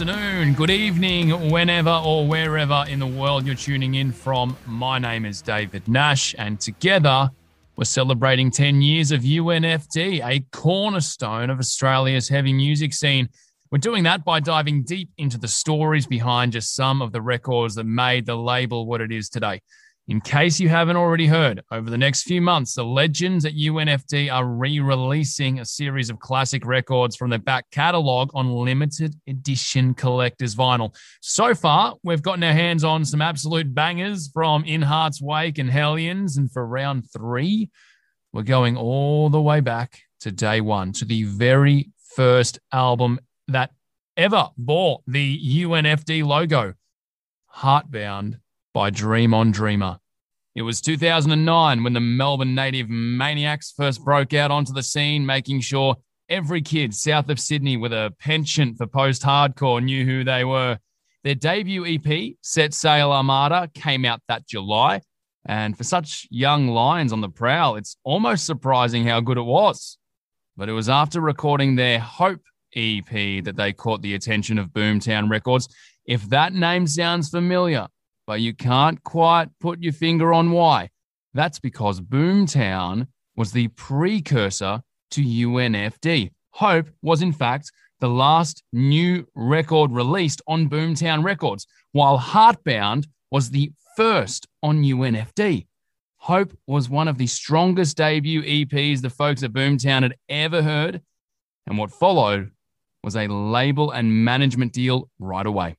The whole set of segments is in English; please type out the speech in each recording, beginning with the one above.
afternoon, good evening, whenever or wherever in the world you're tuning in from. My name is David Nash, and together we're celebrating 10 years of UNFD, a cornerstone of Australia's heavy music scene. We're doing that by diving deep into the stories behind just some of the records that made the label what it is today. In case you haven't already heard, over the next few months, the legends at UNFD are re releasing a series of classic records from their back catalogue on limited edition collector's vinyl. So far, we've gotten our hands on some absolute bangers from In Heart's Wake and Hellions. And for round three, we're going all the way back to day one, to the very first album that ever bore the UNFD logo, Heartbound by Dream on Dreamer. It was 2009 when the Melbourne native Maniacs first broke out onto the scene, making sure every kid south of Sydney with a penchant for post hardcore knew who they were. Their debut EP, Set Sail Armada, came out that July. And for such young lions on the prowl, it's almost surprising how good it was. But it was after recording their Hope EP that they caught the attention of Boomtown Records. If that name sounds familiar, but you can't quite put your finger on why. That's because Boomtown was the precursor to UNFD. Hope was, in fact, the last new record released on Boomtown Records, while Heartbound was the first on UNFD. Hope was one of the strongest debut EPs the folks at Boomtown had ever heard, and what followed was a label and management deal right away.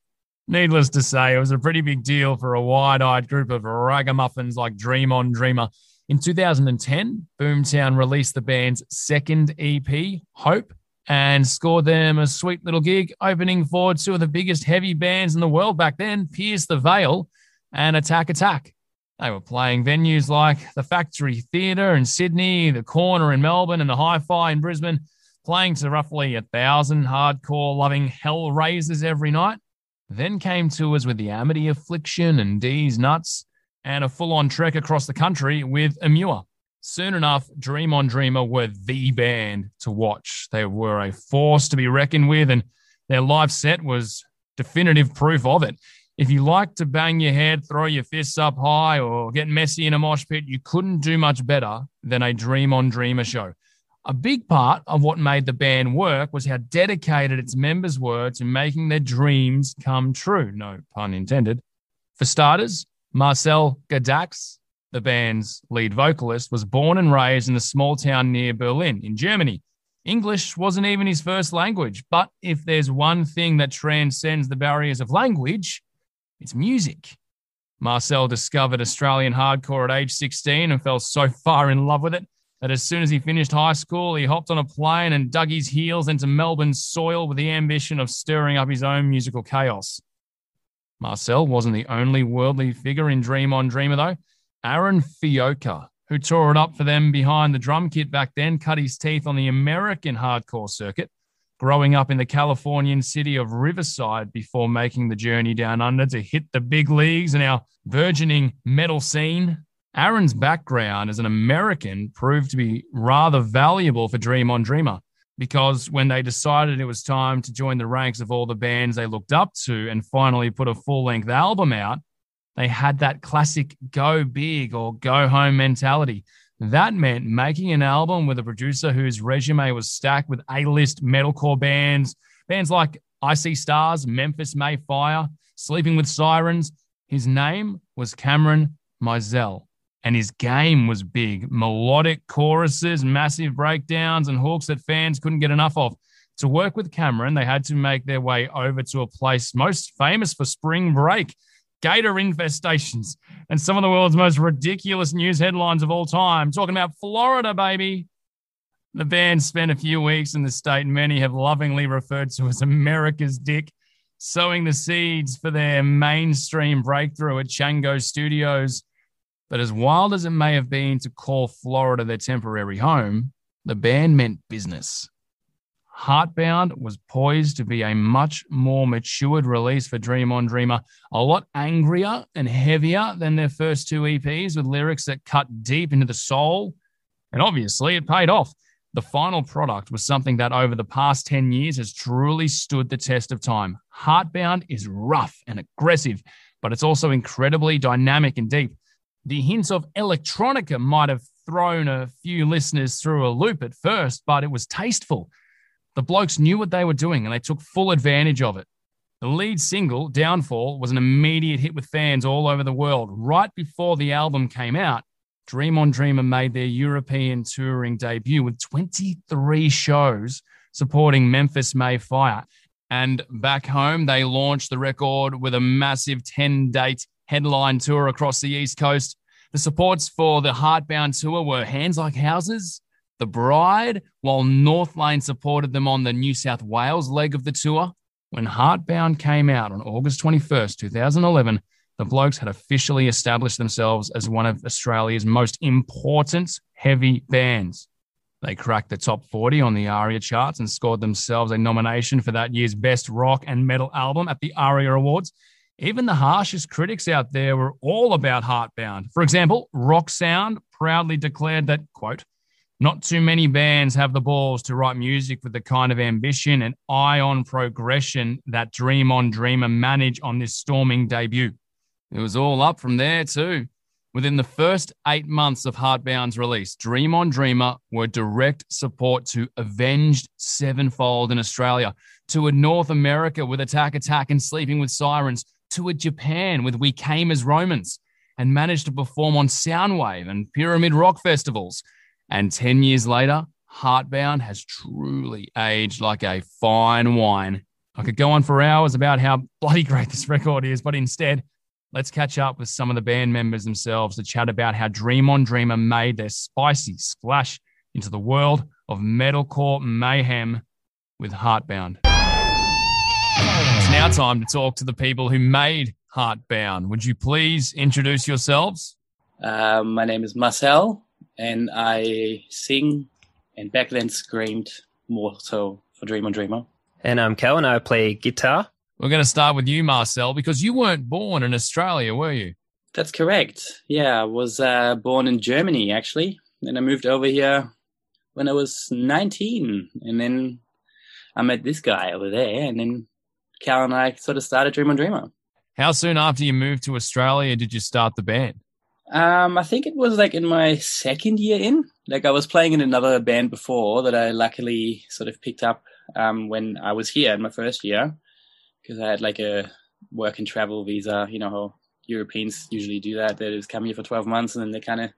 Needless to say, it was a pretty big deal for a wide eyed group of ragamuffins like Dream on Dreamer. In 2010, Boomtown released the band's second EP, Hope, and scored them a sweet little gig, opening for two of the biggest heavy bands in the world back then, Pierce the Veil and Attack Attack. They were playing venues like the Factory Theatre in Sydney, the Corner in Melbourne, and the Hi Fi in Brisbane, playing to roughly a thousand hardcore loving hell raisers every night. Then came tours with the Amity Affliction and Deez Nuts, and a full on trek across the country with Emmure. Soon enough, Dream on Dreamer were the band to watch. They were a force to be reckoned with, and their live set was definitive proof of it. If you like to bang your head, throw your fists up high, or get messy in a mosh pit, you couldn't do much better than a Dream on Dreamer show. A big part of what made the band work was how dedicated its members were to making their dreams come true. No pun intended. For starters, Marcel Gadacz, the band's lead vocalist, was born and raised in a small town near Berlin in Germany. English wasn't even his first language, but if there's one thing that transcends the barriers of language, it's music. Marcel discovered Australian hardcore at age 16 and fell so far in love with it that as soon as he finished high school, he hopped on a plane and dug his heels into Melbourne's soil with the ambition of stirring up his own musical chaos. Marcel wasn't the only worldly figure in Dream on Dreamer, though. Aaron Fiocca, who tore it up for them behind the drum kit back then, cut his teeth on the American hardcore circuit, growing up in the Californian city of Riverside before making the journey down under to hit the big leagues in our burgeoning metal scene. Aaron's background as an American proved to be rather valuable for Dream on Dreamer because when they decided it was time to join the ranks of all the bands they looked up to and finally put a full length album out, they had that classic go big or go home mentality. That meant making an album with a producer whose resume was stacked with A list metalcore bands, bands like I See Stars, Memphis May Fire, Sleeping with Sirens. His name was Cameron Mizell and his game was big. Melodic choruses, massive breakdowns, and hooks that fans couldn't get enough of. To work with Cameron, they had to make their way over to a place most famous for spring break gator infestations and some of the world's most ridiculous news headlines of all time. Talking about Florida, baby. The band spent a few weeks in the state many have lovingly referred to as America's Dick, sowing the seeds for their mainstream breakthrough at Chango Studios but as wild as it may have been to call Florida their temporary home, the band meant business. Heartbound was poised to be a much more matured release for Dream on Dreamer, a lot angrier and heavier than their first two EPs with lyrics that cut deep into the soul. And obviously, it paid off. the final product was something that over the past 10 years has truly stood the test of time. Heartbound is rough and aggressive, but it's also incredibly dynamic and deep. The hints of electronica might have thrown a few listeners through a loop at first, but it was tasteful. The blokes knew what they were doing and they took full advantage of it. The lead single, Downfall, was an immediate hit with fans all over the world. Right before the album came out, Dream on Dreamer made their European touring debut with 23 shows supporting Memphis May Fire. And back home, they launched the record with a massive 10 date headline tour across the East Coast. The supports for the Heartbound tour were Hands Like Houses, The Bride, while Northlane supported them on the New South Wales leg of the tour. When Heartbound came out on August 21st, 2011, the Blokes had officially established themselves as one of Australia's most important heavy bands. They cracked the top 40 on the ARIA charts and scored themselves a nomination for that year's Best Rock and Metal Album at the ARIA Awards. Even the harshest critics out there were all about Heartbound. For example, Rock Sound proudly declared that, quote, not too many bands have the balls to write music with the kind of ambition and eye on progression that Dream on Dreamer manage on this storming debut. It was all up from there, too. Within the first eight months of Heartbound's release, Dream on Dreamer were direct support to Avenged Sevenfold in Australia, toured North America with Attack Attack and Sleeping with Sirens, to a Japan with We Came as Romans, and managed to perform on Soundwave and Pyramid Rock festivals. And 10 years later, Heartbound has truly aged like a fine wine. I could go on for hours about how bloody great this record is, but instead, let's catch up with some of the band members themselves to chat about how Dream on Dreamer made their spicy splash into the world of metalcore mayhem with Heartbound. It's now time to talk to the people who made Heartbound. Would you please introduce yourselves? Uh, my name is Marcel and I sing and back then screamed more so for Dream on Dreamer. And I'm Cal and I play guitar. We're going to start with you, Marcel, because you weren't born in Australia, were you? That's correct. Yeah, I was uh, born in Germany actually, and I moved over here when I was 19, and then I met this guy over there, and then Cal and I sort of started Dream on Dreamer. How soon after you moved to Australia did you start the band? Um, I think it was like in my second year in. Like I was playing in another band before that I luckily sort of picked up um, when I was here in my first year because I had like a work and travel visa. You know how Europeans usually do that. They just come here for 12 months and then they kind of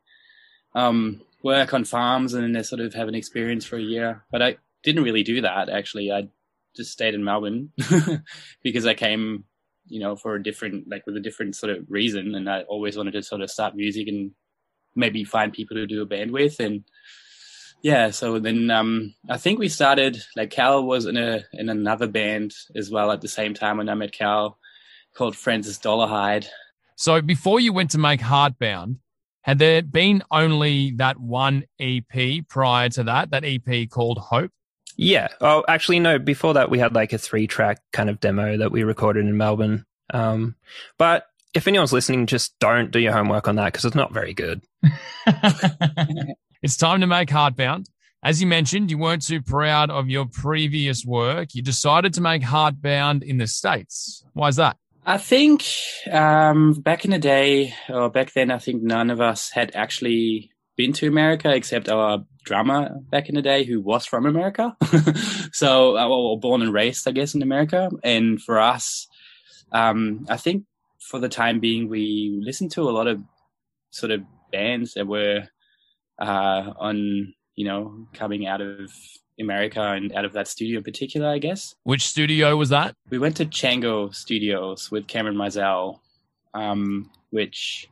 um, work on farms and then they sort of have an experience for a year. But I didn't really do that actually. I just stayed in Melbourne because I came you know, for a different, like with a different sort of reason. And I always wanted to sort of start music and maybe find people to do a band with. And yeah, so then um, I think we started, like Cal was in a in another band as well at the same time when I met Cal called Francis Dollarhide. So before you went to make Heartbound, had there been only that one EP prior to that, that EP called Hope? Yeah. Oh, actually, no. Before that, we had like a three track kind of demo that we recorded in Melbourne. Um, but if anyone's listening, just don't do your homework on that because it's not very good. it's time to make Heartbound. As you mentioned, you weren't too proud of your previous work. You decided to make Heartbound in the States. Why is that? I think um, back in the day, or back then, I think none of us had actually been to America except our drummer back in the day who was from America. so, uh, well, born and raised, I guess, in America. And for us, um, I think for the time being, we listened to a lot of sort of bands that were uh, on, you know, coming out of America and out of that studio in particular, I guess. Which studio was that? We went to Chango Studios with Cameron Mizell, um, which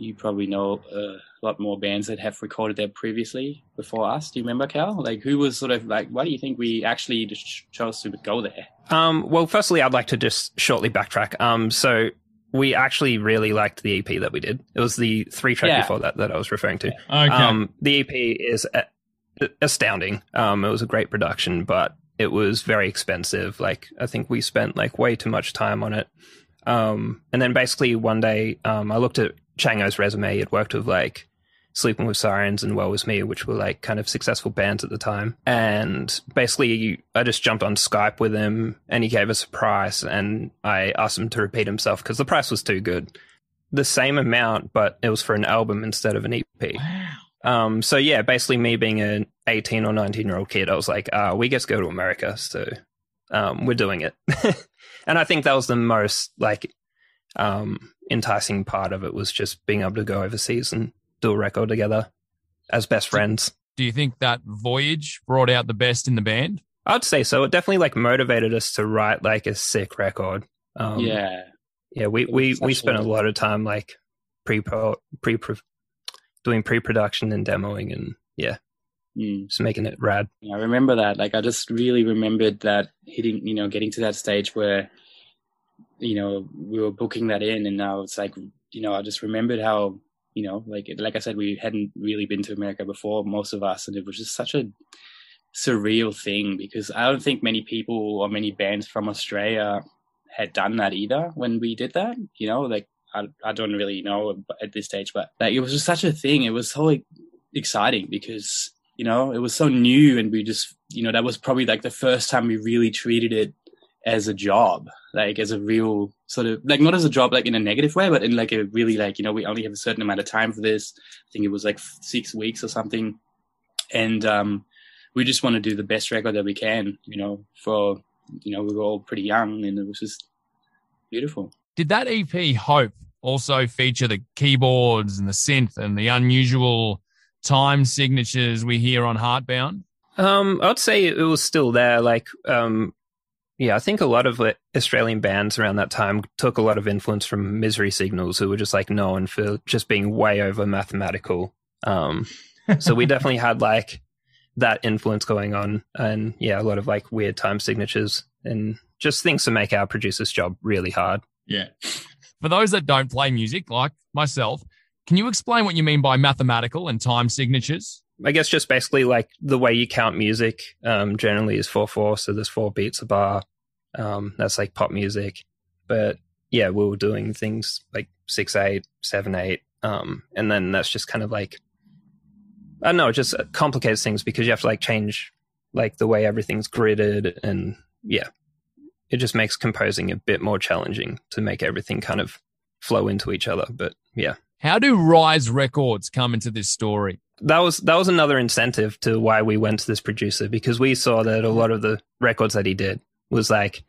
you probably know a lot more bands that have recorded there previously before us. Do you remember, Cal? Like, who was sort of like, why do you think we actually just chose to go there? Um, well, firstly, I'd like to just shortly backtrack. Um, so we actually really liked the EP that we did. It was the three track yeah. before that that I was referring to. Okay. Um, the EP is a- astounding. Um, it was a great production, but it was very expensive. Like, I think we spent like way too much time on it. Um, and then basically one day, um, I looked at Chango's resume. He had worked with like Sleeping with Sirens and Woe Was Me, which were like kind of successful bands at the time. And basically, I just jumped on Skype with him and he gave us a price and I asked him to repeat himself because the price was too good. The same amount, but it was for an album instead of an EP. Wow. Um, so yeah, basically me being an 18 or 19 year old kid, I was like, uh, we get to go to America. So, um, we're doing it. and I think that was the most like, um, enticing part of it was just being able to go overseas and do a record together as best friends. Do you think that voyage brought out the best in the band? I'd say so. It definitely like motivated us to write like a sick record. Um, yeah, yeah. We we we spent a lot of time like pre pre doing pre production and demoing, and yeah, mm. just making it rad. Yeah, I remember that. Like, I just really remembered that hitting, you know, getting to that stage where, you know, we were booking that in, and now it's like, you know, I just remembered how you know, like like I said, we hadn't really been to America before, most of us, and it was just such a surreal thing because I don't think many people or many bands from Australia had done that either when we did that. You know, like I I don't really know at this stage, but like it was just such a thing. It was so like, exciting because you know it was so new, and we just you know that was probably like the first time we really treated it as a job, like as a real sort of like not as a job like in a negative way, but in like a really like you know we only have a certain amount of time for this. I think it was like six weeks or something, and um, we just want to do the best record that we can. You know, for you know we were all pretty young, and it was just beautiful. Did that EP Hope also feature the keyboards and the synth and the unusual time signatures we hear on Heartbound? Um, I'd say it was still there. Like, um, yeah, I think a lot of Australian bands around that time took a lot of influence from Misery Signals, who were just like known for just being way over mathematical. Um, so we definitely had like that influence going on, and yeah, a lot of like weird time signatures and just things to make our producer's job really hard. Yeah. For those that don't play music, like myself, can you explain what you mean by mathematical and time signatures? I guess just basically like the way you count music um, generally is 4 4. So there's four beats a bar. Um, that's like pop music. But yeah, we were doing things like 6 8, 7 8. Um, and then that's just kind of like, I don't know, it just complicates things because you have to like change like the way everything's gridded. And yeah, it just makes composing a bit more challenging to make everything kind of flow into each other. But yeah. How do Rise Records come into this story? That was that was another incentive to why we went to this producer because we saw that a lot of the records that he did was like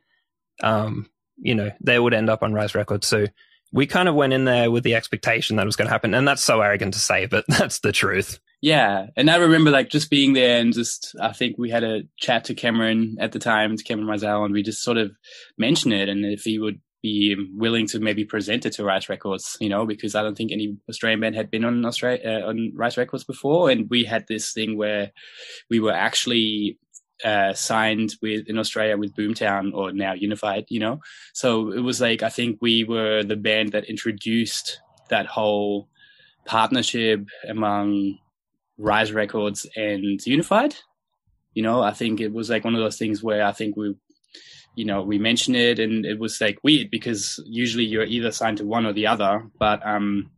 um you know they would end up on rise records. So we kind of went in there with the expectation that it was going to happen. And that's so arrogant to say but that's the truth. Yeah. And i remember like just being there and just i think we had a chat to cameron at the time to cameron Mizell, and we just sort of mentioned it. And if he would be willing to maybe present it to Rise Records, you know, because I don't think any Australian band had been on Australia uh, on Rise Records before, and we had this thing where we were actually uh, signed with in Australia with Boomtown or now UNFD, you know. So it was like I think we were the band that introduced that whole partnership among Rise Records and UNFD. You know, I think it was like one of those things where I think we you know, we mentioned it and it was like weird because usually you're either signed to one or the other, but, um,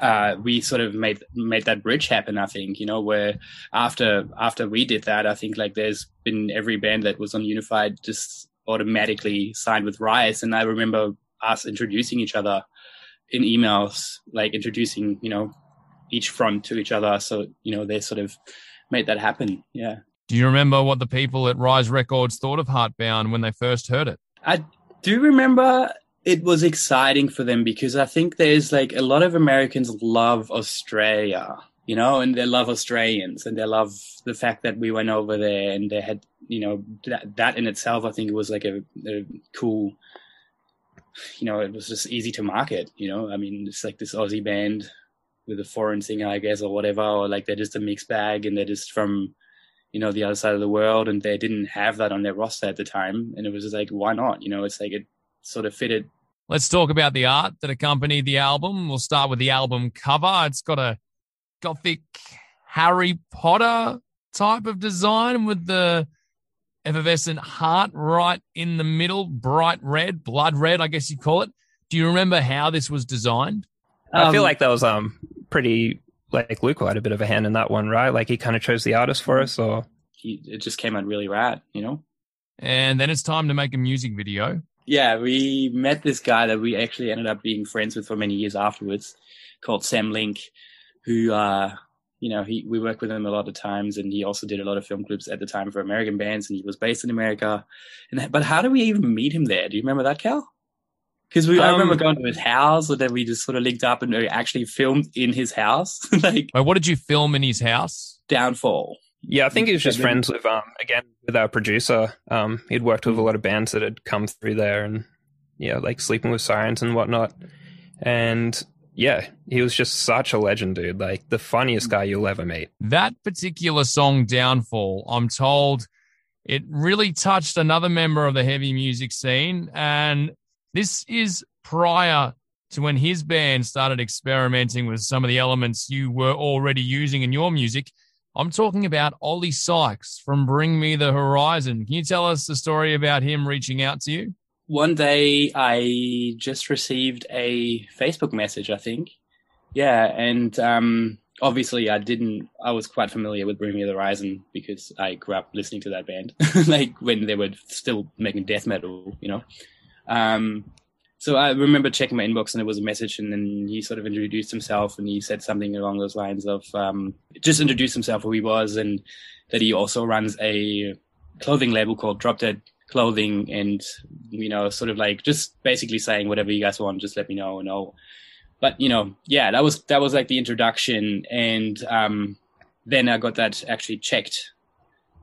uh, we sort of made made that bridge happen. I think you know where after after we did that, I think like there's been every band that was on UNFD just automatically signed with Rise, and I remember us introducing each other in emails, like introducing you know each front to each other. So you know they sort of made that happen. Yeah. Do you remember what the people at Rise Records thought of Heartbound when they first heard it? I do remember it was exciting for them because I think there's like a lot of Americans love Australia, you know, and they love Australians and they love the fact that we went over there and they had, you know, that, that in itself, I think it was like a, a cool, you know, it was just easy to market, you know, I mean, it's like this Aussie band with a foreign singer, I guess, or whatever, or like they're just a mixed bag and they're just from, you know, the other side of the world, and they didn't have that on their roster at the time. And it was just like, why not? You know, it's like it sort of fitted. Let's talk about the art that accompanied the album. We'll start with the album cover. It's got a gothic Harry Potter type of design with the effervescent heart right in the middle, bright red, blood red, I guess you call it. Do you remember how this was designed? I feel um, like that was um pretty like Luke had a bit of a hand in that one, right? Like he kind of chose the artist for us, or he, it just came out really rad, you know. And then it's time to make a music video. Yeah, we met this guy that we actually ended up being friends with for many years afterwards, called Sam Link, who, uh, you know, he we worked with him a lot of times, and he also did a lot of film clips at the time for American bands, and he was based in America. And but how do we even meet him there? Do you remember that, Cal? Because we, um, I remember going to his house, and then we just sort of linked up and we actually filmed in his house. like, Wait, what did you film in his house? Downfall. Yeah, I think he was just friends with um again with our producer. Um, he'd worked with a lot of bands that had come through there, and yeah, like Sleeping with Sirens and whatnot. And yeah, he was just such a legend, dude. Like the funniest guy you'll ever meet. That particular song, Downfall, I'm told it really touched another member of the heavy music scene. And this is prior to when his band started experimenting with some of the elements you were already using in your music. I'm talking about Oli Sykes from Bring Me the Horizon. Can you tell us the story about him reaching out to you? One day I just received a Facebook message, I think. Yeah, and um, obviously I didn't I was quite familiar with Bring Me the Horizon because I grew up listening to that band. like when they were still making death metal, you know. Um, so I remember checking my inbox and it was a message, and then he sort of introduced himself and he said something along those lines of um, just introduced himself, who he was, and that he also runs a clothing label called Drop Dead Clothing, and you know, sort of like just basically saying whatever you guys want, just let me know and all. But you know, yeah, that was that was like the introduction, and um, then I got that actually checked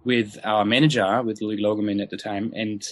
with our manager, with Louis Logemann at the time, and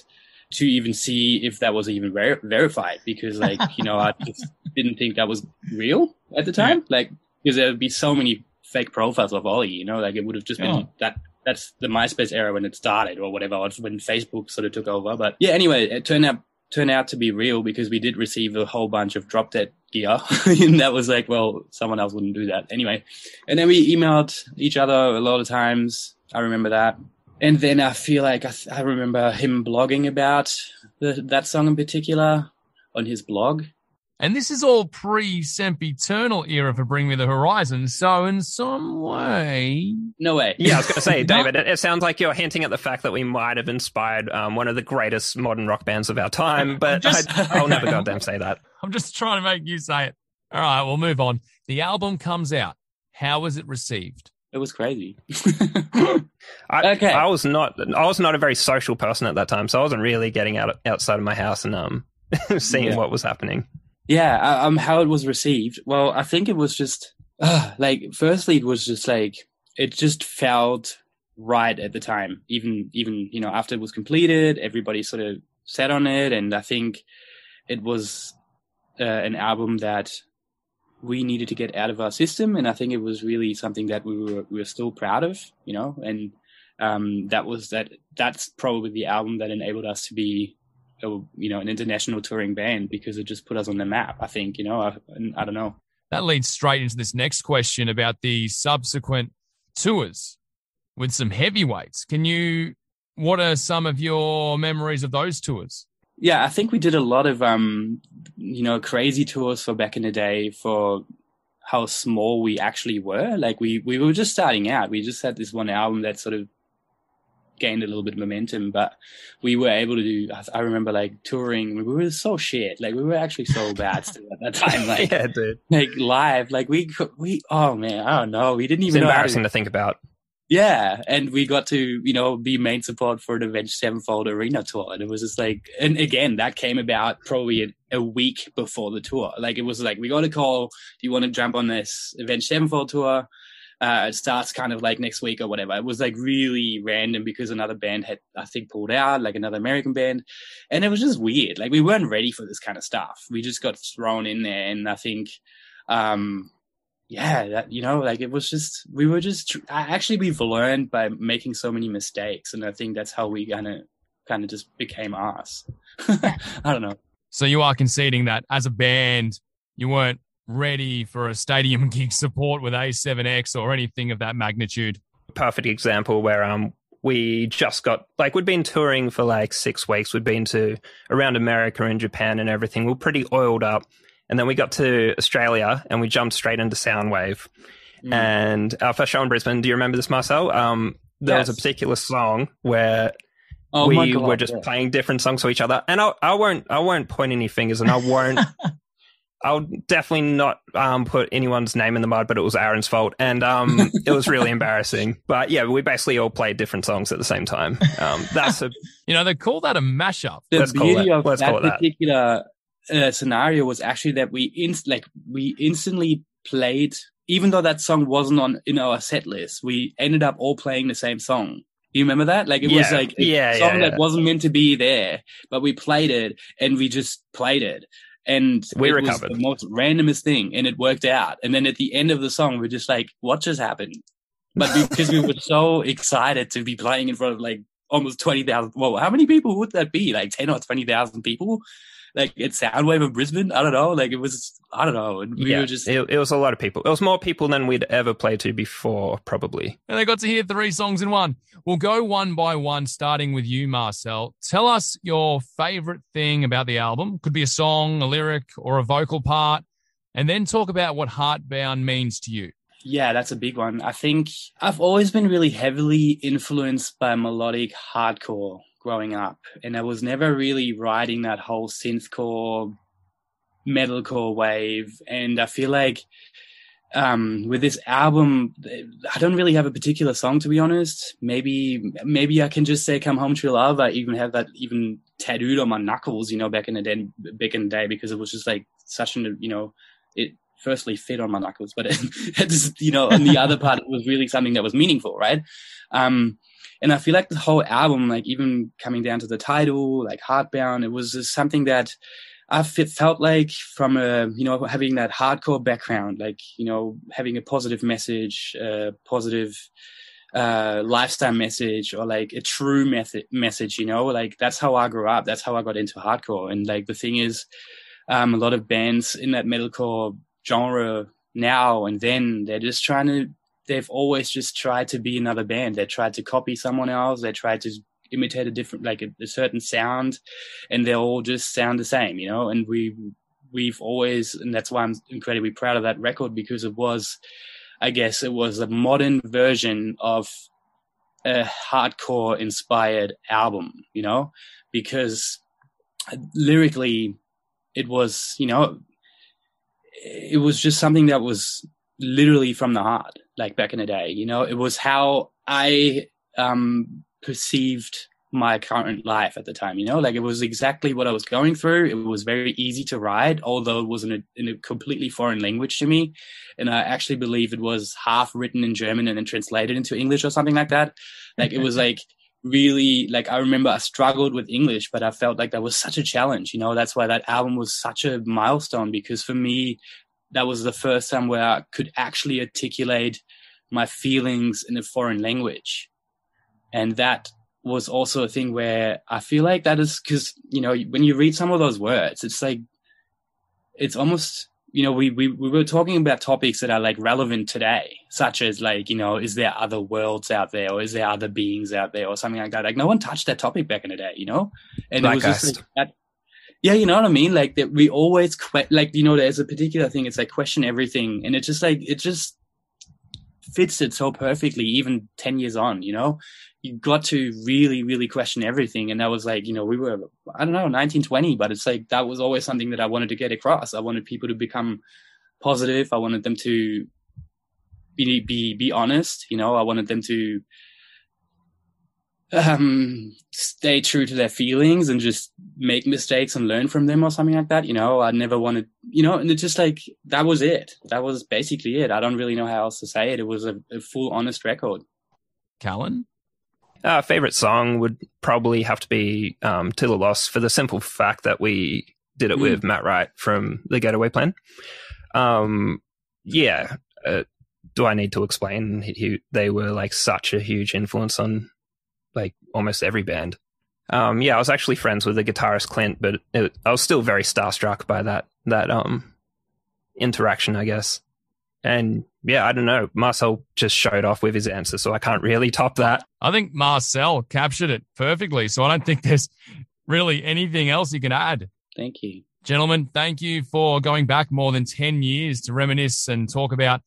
to even see if that was even ver- verified because like you know I just didn't think that was real at the time. Like because there would be so many fake profiles of Oli you know like it would have just been oh. that that's the MySpace era when it started or whatever Or when Facebook sort of took over. But yeah anyway it turned out turned out to be real because we did receive a whole bunch of drop dead gear. And that was like well someone else wouldn't do that. Anyway. And then we emailed each other a lot of times. I remember that and then I feel like I, I remember him blogging about the, that song in particular on his blog. And this is all pre Sempiternal era for Bring Me the Horizon. So, in some way. No way. Yeah, I was going to say, David, it, it, sounds like you're hinting at the fact that we might have inspired um, one of the greatest modern rock bands of our time, but just, I, will never goddamn say that. I'm just trying to make you say it. All right, we'll move on. The album comes out. How was it received? It was crazy. I, okay. I was not. I was not a very social person at that time, so I wasn't really getting out outside of my house and um seeing yeah. what was happening. Yeah. Uh, um. How it was received? Well, I think it was just uh, like. Firstly, it was just like it just felt right at the time. Even even you know after it was completed, everybody sort of sat on it, and I think it was uh, an album that we needed to get out of our system. And I think it was really something that we were, we were still proud of, you know, and, um, that was that, that's probably the album that enabled us to be, a, you know, an international touring band because it just put us on the map, I think, you know, I, I don't know. That leads straight into this next question about the subsequent tours with some heavyweights. Can you, what are some of your memories of those tours? Yeah, I think we did a lot of um, you know, crazy tours for back in the day for how small we actually were. Like we we were just starting out. We just had this one album that sort of gained a little bit of momentum, but we were able to do. I remember like touring. We were so shit. Like we were actually so bad still at that time. Like yeah, dude. Like live. Like we we. Oh man, I don't know. We didn't even. It's embarrassing to, to think about. Yeah, and we got to you know be main support for the Avenged Sevenfold arena tour, and it was just like, and again that came about probably a, a week before the tour. Like it was like we got a call, do you want to jump on this Avenged Sevenfold tour? Uh, it starts kind of like next week or whatever. It was like really random because another band had, I think, pulled out, like another American band. And it was just weird. Like we weren't ready for this kind of stuff. We just got thrown in there. And I think, um, yeah, that, you know, like it was just, we were just, actually, we've learned by making so many mistakes. And I think that's how we kind of, kind of just became us. I don't know. So you are conceding that as a band, you weren't ready for a stadium gig support with A7X or anything of that magnitude. Perfect example where um we just got like we'd been touring for like six weeks. We'd been to around America and Japan and everything. We are pretty oiled up. And then we got to Australia and we jumped straight into Soundwave. Mm. And our first show in Brisbane, do you remember this, Marcel? Um, there yes. was a particular song where oh we God, were just yeah. playing different songs to each other. And I, I won't, I won't point any fingers, and I won't. I'll definitely not um, put anyone's name in the mud, but it was Aaron's fault, and um, it was really embarrassing. But yeah, we basically all played different songs at the same time. Um, that's a you know they call that a mashup. The Let's beauty of Let's that particular uh, scenario was actually that we inst- like we instantly played, even though that song wasn't on in our set list, we ended up all playing the same song. You remember that? Like it yeah. was like a yeah, song yeah, that wasn't meant to be there, but we played it and we just played it. And we it recovered. was the most randomest thing and it worked out. And then at the end of the song, we're just like, what just happened? But because we were so excited to be playing in front of like almost 20,000. Well, how many people would that be? Like 10 or 20,000 people? Like at Soundwave in Brisbane. I don't know. Like it was, I don't know. And we yeah, were just. It, it, was a lot of people. It was more people than we'd ever played to before, probably. And they got to hear three songs in one. We'll go one by one, starting with you, Marcel. Tell us your favorite thing about the album. Could be a song, a lyric, or a vocal part. And then talk about what Heartbound means to you. Yeah, that's a big one. I think I've always been really heavily influenced by melodic hardcore growing up, and I was never really riding that whole synthcore, metalcore wave. And I feel like um, with this album, I don't really have a particular song to be honest. Maybe maybe I can just say "Come Home True Love." I even have that even tattooed on my knuckles, you know, back in the day, back in the day, because it was just like such an you know it firstly fit on my knuckles, but it, it just you know on the other part it was really something that was meaningful, right? Um, and I feel like the whole album, like even coming down to the title, like Heartbound, it was just something that I felt like from a, you know, having that hardcore background, like, you know, having a positive message, uh, positive, uh, lifestyle message or like a true method message, you know, like that's how I grew up. That's how I got into hardcore. And like the thing is, um, a lot of bands in that metalcore genre now and then, they're just trying to they've always just tried to be another band. They tried to copy someone else. They tried to imitate a different, like a, a, certain sound, and they all just sound the same, you know. And we we've always, and that's why I'm incredibly proud of that record because it was, I guess, it was a modern version of a hardcore inspired album, you know, because lyrically, it was, you know, it was just something that was literally from the heart, like back in the day. You know, it was how I um, perceived my current life at the time. You know, like it was exactly what I was going through. It was very easy to write, although it was in a, in a completely foreign language to me. And I actually believe it was half written in German and then translated into English or something like that. Like it was like really like I remember I struggled with English, but I felt like that was such a challenge. You know, that's why that album was such a milestone because for me, that was the first time where I could actually articulate my feelings in a foreign language. And that was also a thing where I feel like that is because, you know, when you read some of those words, it's like, it's almost, you know, we, we, we were talking about topics that are like relevant today, such as like, you know, is there other worlds out there or is there other beings out there or something like that? Like no one touched that topic back in the day, you know? And it was just like, that, yeah, you know what I mean? Like that we always que- like you know there's a particular thing. It's like question everything, and it's just like it just fits it so perfectly. Even ten years on, you know, you got to really really question everything, and that was like you know we were I don't know 1920, but it's like that was always something that I wanted to get across. I wanted people to become positive. I wanted them to be be be honest. You know, I wanted them to um, stay true to their feelings and just make mistakes and learn from them or something like that. You know, I never wanted, you know, and it's just like, that was it. That was basically it. I don't really know how else to say it. It was a, a full honest record. Callan? Uh, favorite song would probably have to be um, To the Loss for the simple fact that we did it mm. with Matt Wright from the Getaway Plan. Um, yeah. Uh, do I need to explain? He, he, they were like such a huge influence on like almost every band. Um, yeah, I was actually friends with the guitarist Clint, but it, I was still very starstruck by that that um, interaction, I guess. And yeah, I don't know. Marcel just showed off with his answer, so I can't really top that. I think Marcel captured it perfectly, so I don't think there's really anything else you can add. Thank you. Gentlemen, thank you for going back more than 10 years to reminisce and talk about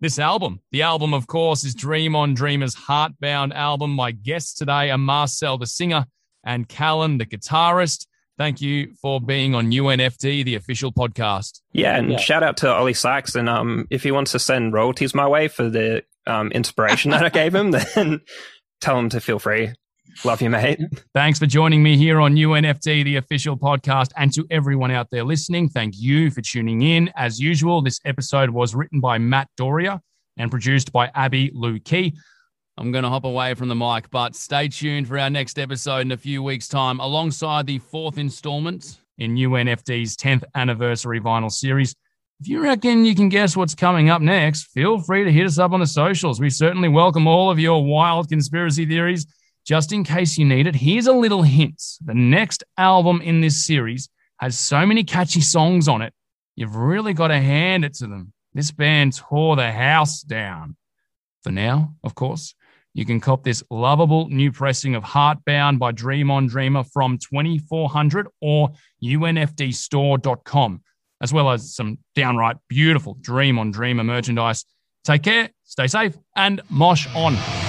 this album. The album, of course, is Dream on Dreamer's Heartbound album. My guests today are Marcel, the singer, and Callan, the guitarist. Thank you for being on UNFD, the official podcast. Yeah, and yeah. shout out to Oli Sykes. And um, if he wants to send royalties my way for the um, inspiration that I gave him, then tell him to feel free. Love you, mate. Thanks for joining me here on UNFD, the official podcast. And to everyone out there listening, thank you for tuning in. As usual, this episode was written by Matt Doria and produced by Abby Lou Key. I'm going to hop away from the mic, but stay tuned for our next episode in a few weeks' time, alongside the fourth installment in UNFD's 10th anniversary vinyl series. If you reckon you can guess what's coming up next, feel free to hit us up on the socials. We certainly welcome all of your wild conspiracy theories. Just in case you need it, here's a little hint. The next album in this series has so many catchy songs on it, you've really got to hand it to them. This band tore the house down. For now, of course, you can cop this lovable new pressing of Heartbound by Dream on Dreamer from 24Hundred or unfdstore.com, as well as some downright beautiful Dream on Dreamer merchandise. Take care, stay safe, and mosh on.